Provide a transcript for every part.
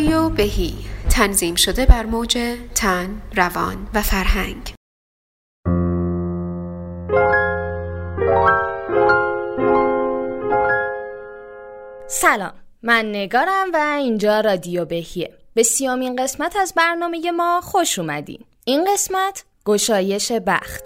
رادیو بهی. تنظیم شده بر موج تن، روان و فرهنگ. سلام. من نگارم و اینجا رادیو بهیه. به سیامین قسمت از برنامه ما خوش اومدین. این قسمت گشایش بخت.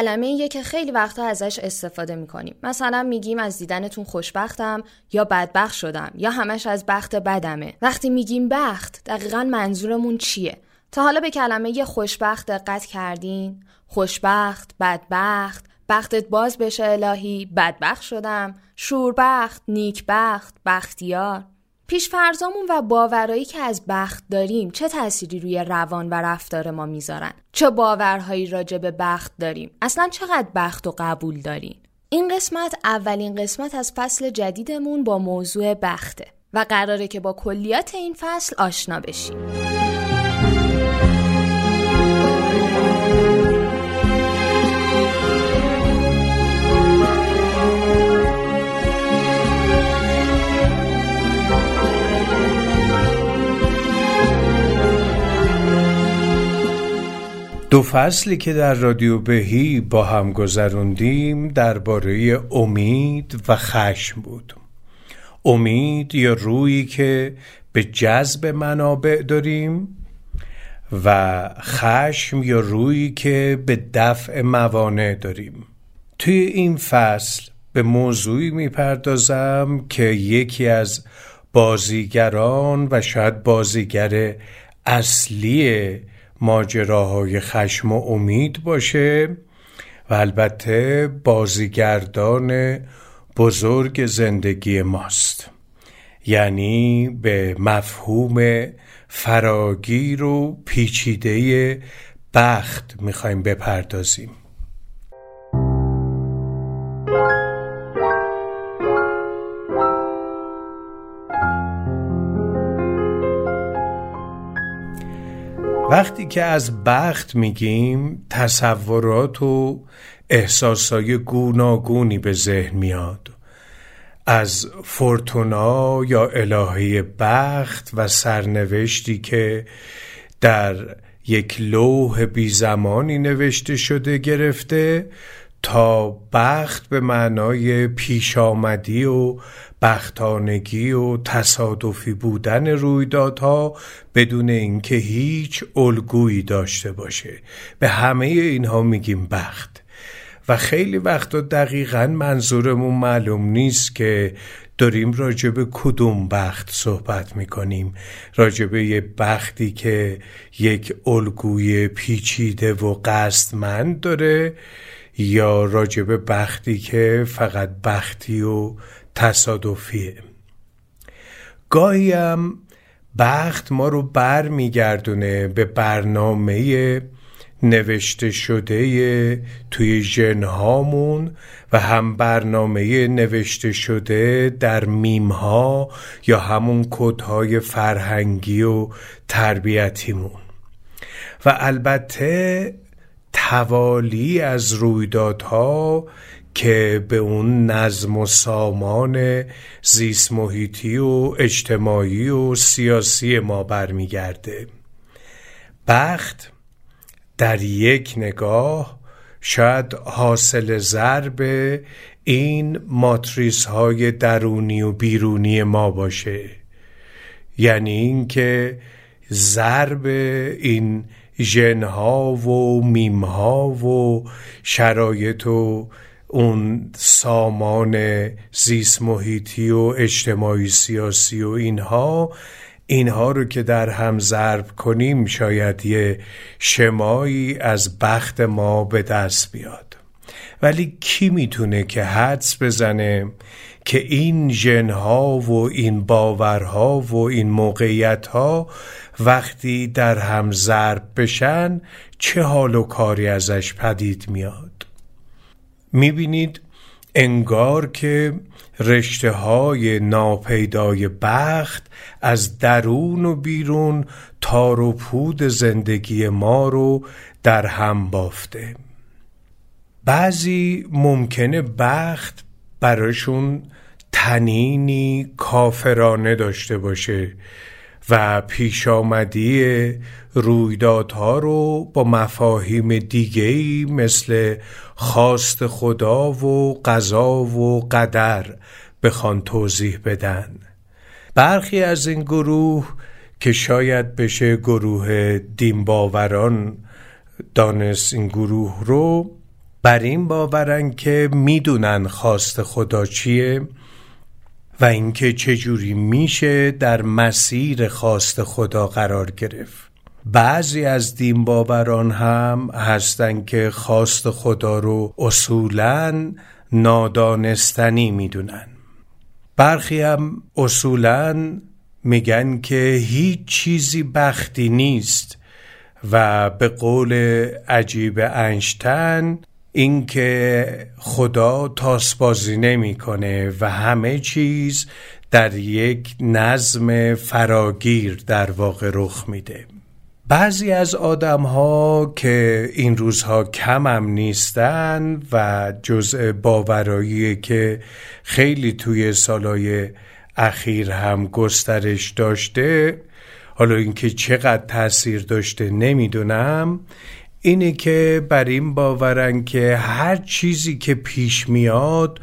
کلمه که خیلی وقتا ازش استفاده می‌کنیم. مثلا میگیم از دیدنتون خوشبختم یا بدبخت شدم یا همش از بخت بدمه. وقتی میگیم بخت دقیقا منظورمون چیه؟ تا حالا به کلمه خوشبخت دقت کردین؟ خوشبخت بدبخت بختت باز بشه الهی بدبخت شدم شوربخت نیکبخت بختیار. پیشفرزامون و باورایی که از بخت داریم چه تأثیری روی روان و رفتار ما می‌ذارن؟ چه باورهایی راجع به بخت داریم؟ اصلا چقدر بخت و قبول داریم؟ این قسمت اولین قسمت از فصل جدیدمون با موضوع بخته و قراره که با کلیات این فصل آشنا بشیم. دو فصلی که در رادیو بهی با هم گذروندیم درباره امید و خشم بود. امید یا رویی که به جذب منابع داریم و خشم یا رویی که به دفع موانع داریم. توی این فصل به موضوعی می‌پردازم که یکی از بازیگران و شاید بازیگر اصلی ماجراهای خشم و امید باشه و البته بازیگردان بزرگ زندگی ماست. یعنی به مفهوم فراگیر و پیچیده بخت می‌خوایم بپردازیم. وقتی که از بخت میگیم تصورات و احساسای گوناگونی به ذهن میاد. از فورتونا یا الهه بخت و سرنوشتی که در یک لوح بی زمانی نوشته شده گرفته تا بخت به معنای پیش آمدی و بختانگی و تصادفی بودن رویدادها بدون اینکه هیچ الگویی داشته باشه. به همه اینها میگیم بخت. و خیلی وقتا دقیقا منظورمون معلوم نیست که داریم راجع به کدوم بخت صحبت می‌کنیم. راجع به یه بختی که یک الگوی پیچیده و قصدمند داره یا راجع به بختی که فقط بختی و تصادفیه. گاهی هم بخت ما رو بر میگردونه به برنامه نوشته شده توی ژنهامون و هم برنامه نوشته شده در میمها یا همون کدهای فرهنگی و تربیتیمون. و البته توالی از رویدادها که به اون نظم و سامان زیست محیطی و اجتماعی و سیاسی ما برمیگرده. بخت در یک نگاه شاید حاصل ضرب این ماتریس های درونی و بیرونی ما باشه. یعنی اینکه ضرب این ژنها و میمها و شرایط و اون سامان زیست محیطی و اجتماعی سیاسی و اینها اینها رو که در هم ضرب کنیم شاید یه شمایی از بخت ما به دست بیاد. ولی کی می‌تونه که حدس بزنه؟ که این ژنها و این باورها و این موقعیتها وقتی در هم ضرب بشن چه حال و کاری ازش پدید میاد؟ می‌بینید انگار که رشته های ناپیدای بخت از درون و بیرون تار و پود زندگی ما رو در هم بافته. بعضی ممکنه بخت براشون تنینی کافرانه داشته باشه و پیش آمدی رویدادها رو با مفاهیم دیگهی مثل خواست خدا و قضا و قدر بخوان توضیح بدن. برخی از این گروه که شاید بشه گروه دینباوران دانست این گروه رو بر این باورن که می‌دونن خواست خدا چیه و اینکه چجوری میشه در مسیر خواست خدا قرار گرفت. بعضی از دین باوران هم هستن که خواست خدا رو اصولا نادانستنی می‌دونن. برخی هم اصولا میگن که هیچ چیزی بختی نیست و به قول عجیب انشتن اینکه خدا تاسبازی نمی‌کنه و همه چیز در یک نظم فراگیر در واقع رخ میده. بعضی از آدم ها که این روزها کم هم نیستن و جزء باورایی که خیلی توی سالای اخیر هم گسترش داشته حالا اینکه چقدر تاثیر داشته نمی‌دونم. اینه که بر این باورن که هر چیزی که پیش میاد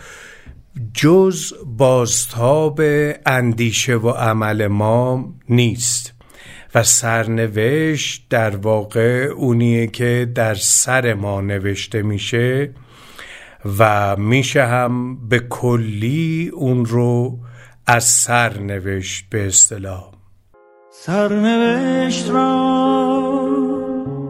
جز بازتاب اندیشه و عمل ما نیست. و سرنوشت در واقع اونیه که در سر ما نوشته میشه و میشه هم به کلی اون رو از سر نوشت به اصطلاح. سرنوشت را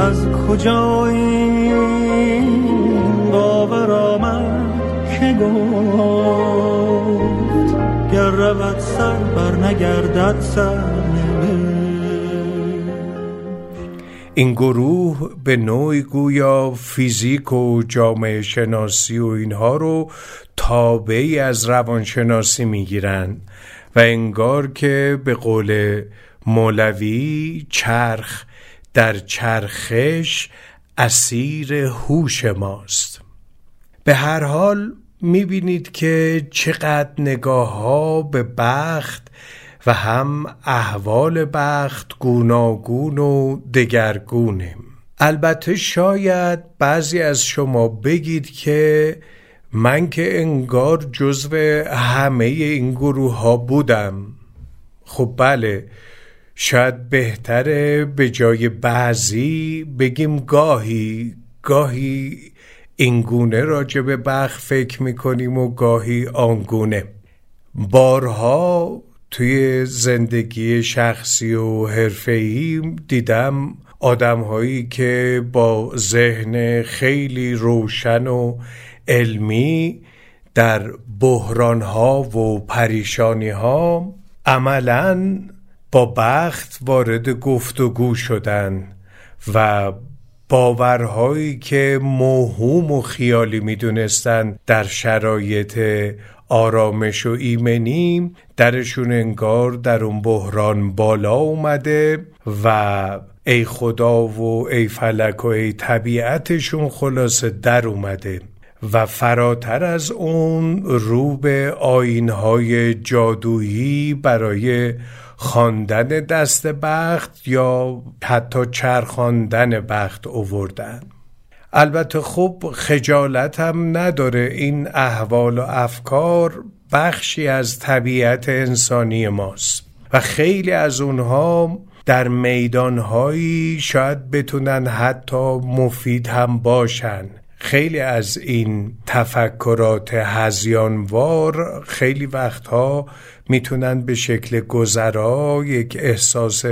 از کجا این باور آمد که گفت گر رود سر بر نگردد سر این گروه به نوعی گویا فیزیک و جامعه شناسی و اینها رو تابعی از روانشناسی می‌گیرن و انگار که به قول مولوی چرخ در چرخش اسیر هوش ماست. به هر حال می‌بینید که چقدر نگاه ها به بخت و هم احوال بخت گوناگون و دگرگونه البته شاید بعضی از شما بگید که من که انگار جزو همه این گروه ها بودم. خب بله شاید بهتره به جای بعضی بگیم گاهی گاهی اینگونه راجع به بخ فکر می‌کنیم و گاهی آنگونه بارها توی زندگی شخصی و حرفه‌ای دیدم آدمهایی که با ذهن خیلی روشن و علمی در بحرانها و پریشانیها عملاً با بخت وارد گفتگو شدن و باورهایی که موهوم و خیالی می‌دونستن در شرایط آرامش و ایمنی درشون انگار در اون بحران بالا اومده و ای خدا و ای فلک و ای طبیعتشون خلاصه در اومده و فراتر از اون رو به آینهای جادویی برای خواندن دست بخت یا حتی چرخاندن بخت اووردن. البته خب خجالت هم نداره این احوال و افکار بخشی از طبیعت انسانی ماست و خیلی از اونها در میدانهایی شاید بتونن حتی مفید هم باشن. خیلی از این تفکرات هزیانوار خیلی وقتها می‌تونن به شکل گذرا یک احساس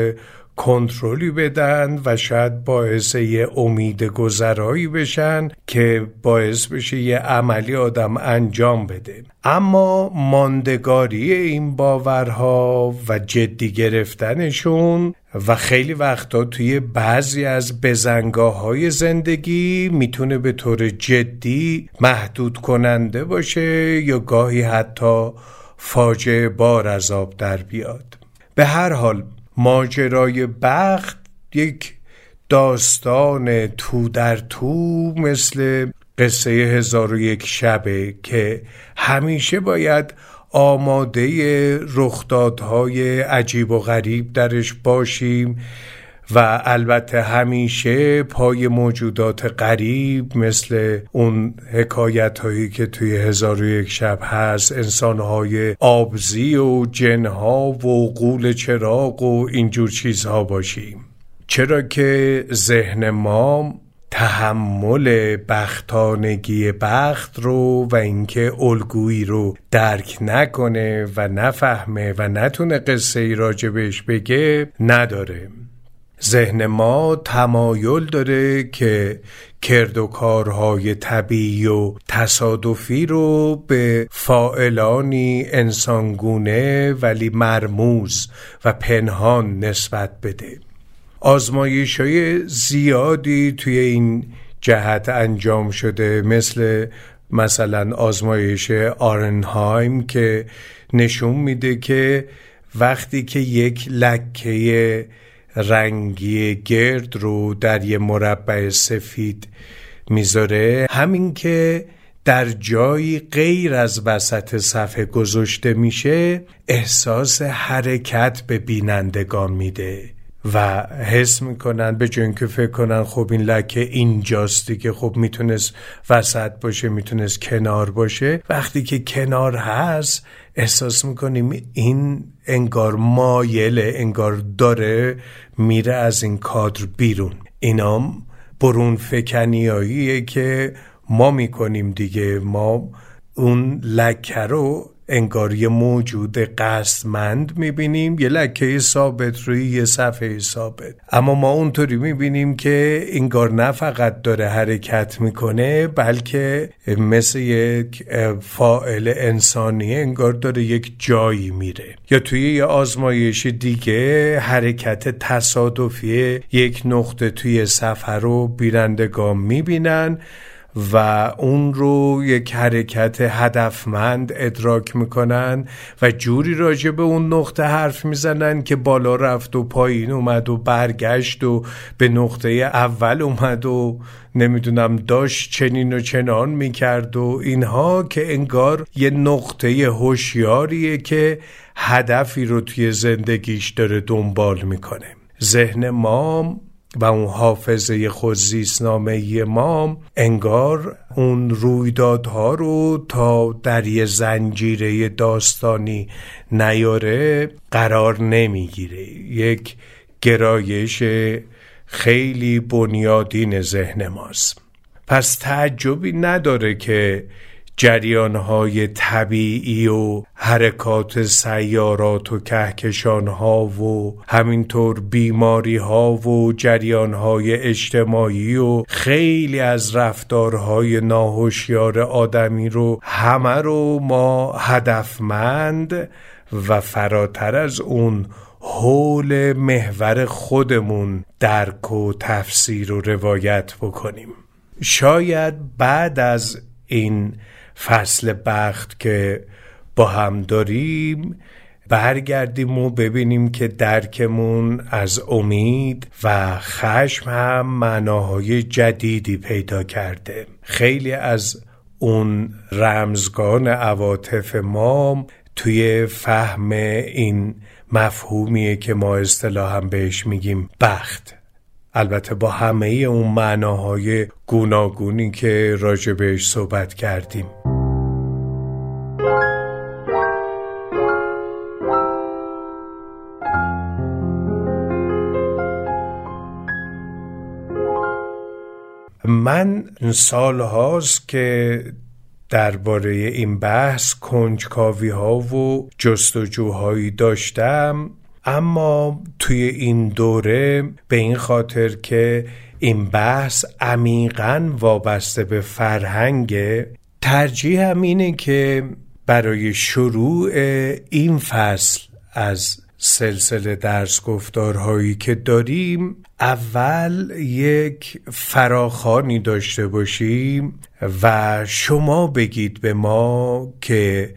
کنترلی بدن و شاید باعث یه امید گذرایی بشن که باعث بشه یه عملی آدم انجام بده. اما ماندگاری این باورها و جدی گرفتنشون و خیلی وقتا توی بعضی از بزنگاه های زندگی می‌تونه به طور جدی محدود کننده باشه یا گاهی حتی فاجعه بار از آب در بیاد. به هر حال ماجرای بخت یک داستان تو در تو مثل قصه هزار و یک شبه که همیشه باید آماده رخدادهای عجیب و غریب درش باشیم. و البته همیشه پای موجودات غریب مثل اون حکایت هایی که توی هزار و یک شب هست انسان های آبزی و جنها و قول چراغ و اینجور چیزها باشیم. چرا که ذهن ما تحمل بختانگی بخت رو و اینکه الگویی رو درک نکنه و نفهمه و نتونه قصه ای راجبش بگه نداره. ذهن ما تمایل داره که کرد و کارهای طبیعی و تصادفی رو به فائلانی انسانگونه ولی مرموز و پنهان نسبت بده. آزمایش های زیادی توی این جهت انجام شده مثل مثلا آزمایش آرنهایم که نشون میده که وقتی که یک لکه رنگی گرد رو در یه مربع سفید می‌ذاره. همین که در جایی غیر از وسط صفحه گذاشته میشه احساس حرکت به بینندگان میده. و حس می‌کنن به جون که فکر کنن خب این لکه اینجاستی که خب می‌تونست وسط باشه می‌تونست کنار باشه. وقتی که کنار هست احساس می‌کنیم این انگار مایله انگار داره میره از این کادر بیرون. اینام برون فکنیاییه که ما می‌کنیم دیگه. ما اون لکه رو انگار یه موجود قصدمند می‌بینیم. یه لکه ثابت روی یه صفحه ثابت. اما ما اونطوری می‌بینیم که انگار نه فقط داره حرکت می‌کنه بلکه مثل یک فائل انسانی انگار داره یک جایی میره. یا توی یه آزمایش دیگه حرکت تصادفی یک نقطه توی صفحه رو بیرندگان می‌بینن. و اون رو یک حرکت هدفمند ادراک می‌کنن و جوری راجع به اون نقطه حرف می‌زنن که بالا رفت و پایین اومد و برگشت و به نقطه اول اومد و نمی‌دونم داشت چنین و چنان می‌کرد و اینها که انگار یه نقطه هوشیاریه که هدفی رو توی زندگیش داره دنبال می‌کنه. ذهن ما و اون حافظه خودزیستنامه ما انگار اون رویدادها رو تا در یه زنجیره داستانی نیاره قرار نمی‌گیره. یک گرایش خیلی بنیادین ذهن ماست. پس تعجبی نداره که جریانهای طبیعی و حرکات سیارات و کهکشان ها و همینطور بیماری ها و جریانهای اجتماعی و خیلی از رفتارهای ناهوشیار آدمی رو همه رو ما هدفمند و فراتر از اون حول محور خودمون درک و تفسیر و روایت بکنیم. شاید بعد از این فصل بخت که با هم داریم. برگردیم و ببینیم که درکمون از امید و خشم هم معناهای جدیدی پیدا کرده. خیلی از اون رمزگان عواطف ما توی فهم این مفهومیه که ما اصطلاحا بهش میگیم بخت. البته با همه اون معناهای گوناگونی که راجع بهش صحبت کردیم. من سال هاست که درباره این بحث کنجکاوی ها و جستجوهایی داشتم. اما توی این دوره به این خاطر که این بحث عمیقا وابسته به فرهنگ ترجیح هم اینه که برای شروع این فصل از سلسله درس گفتارهایی که داریم اول یک فراخانی داشته باشیم و شما بگید به ما که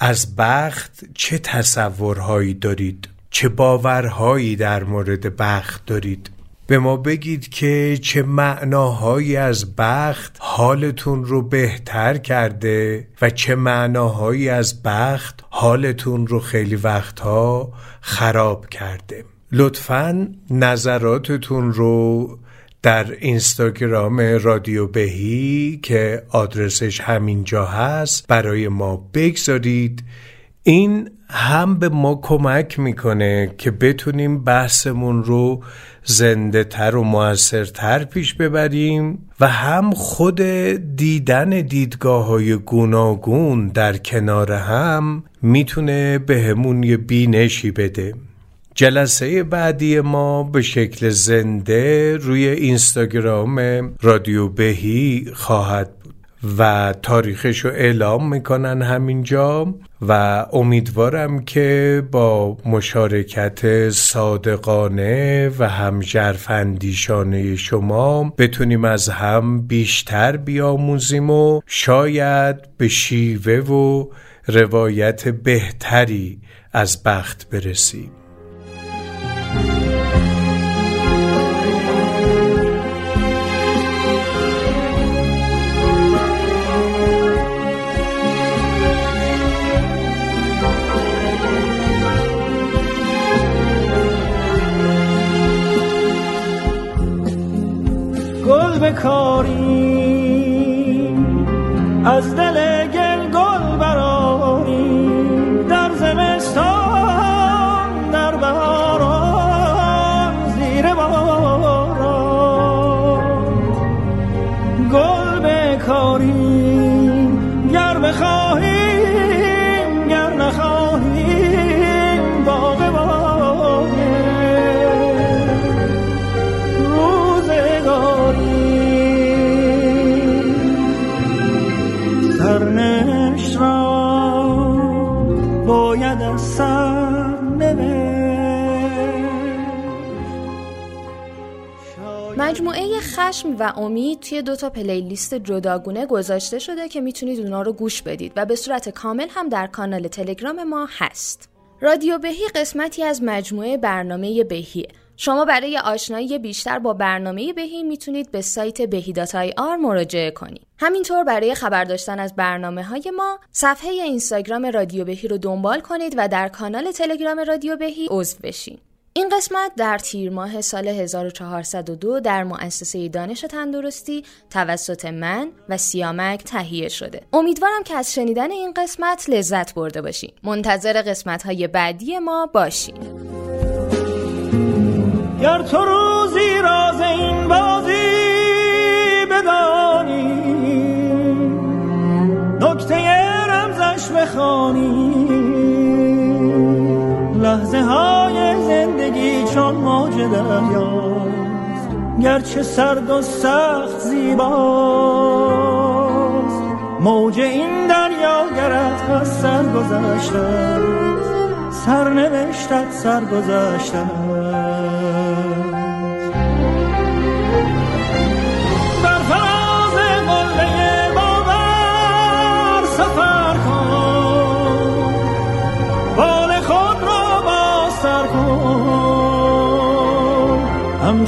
از بخت چه تصورهایی دارید. چه باورهایی در مورد بخت دارید؟ به ما بگید که چه معناهایی از بخت حالتون رو بهتر کرده و چه معناهایی از بخت حالتون رو خیلی وقتها خراب کرده. لطفا نظراتتون رو در اینستاگرام رادیو بهی که آدرسش همینجا هست برای ما بگذارید. این هم به ما کمک می‌کنه که بتونیم بحثمون رو زنده تر و موثرتر پیش ببریم و هم خود دیدن دیدگاه های گوناگون در کنار هم می‌تونه به همون یه بینشی بده. جلسه بعدی ما به شکل زنده روی اینستاگرام رادیو بهی خواهد و تاریخش رو اعلام می‌کنن همینجا و امیدوارم که با مشارکت صادقانه و هم جرفندیشانه شما بتونیم از هم بیشتر بیاموزیم و شاید به شیوه و روایت بهتری از بخت برسیم. خشم و امید توی دو تا پلیلیست جداگونه گذاشته شده که می‌تونید اونا رو گوش بدید و به صورت کامل هم در کانال تلگرام ما هست. رادیو بهی قسمتی از مجموعه برنامه بهیه. شما برای آشنایی بیشتر با برنامه بهی می‌تونید به سایت بهی داتای آر مراجعه کنید. همینطور برای خبر داشتن از برنامه های ما صفحه اینستاگرام رادیو بهی رو دنبال کنید و در کانال تلگرام رادیو بهی عضو بشین. این قسمت در تیر ماه سال 1402 در مؤسسه دانش تندرستی توسط من و سیامک تهیه شده. امیدوارم که از شنیدن این قسمت لذت برده باشین. منتظر قسمت های بعدی ما باشین. گر تو روزی راز این بازی چون موج دریاست گرچه سرد و سخت زیباست. موج این دریا گرد از سر گذشته سرنوشتت سر گذشته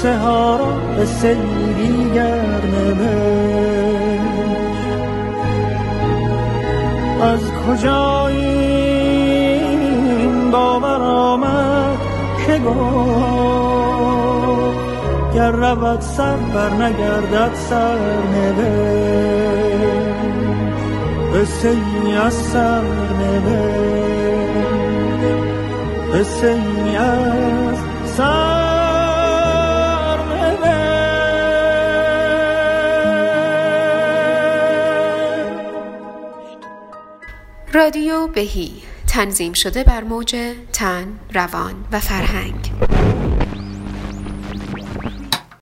قصه ها را به سیری گر از کجا این باور آمد که گفت گر رود سر بر نگردد سر نوشت. قصه ای از سر قصه ای از رادیو بهی تنظیم شده بر موج تن، روان و فرهنگ.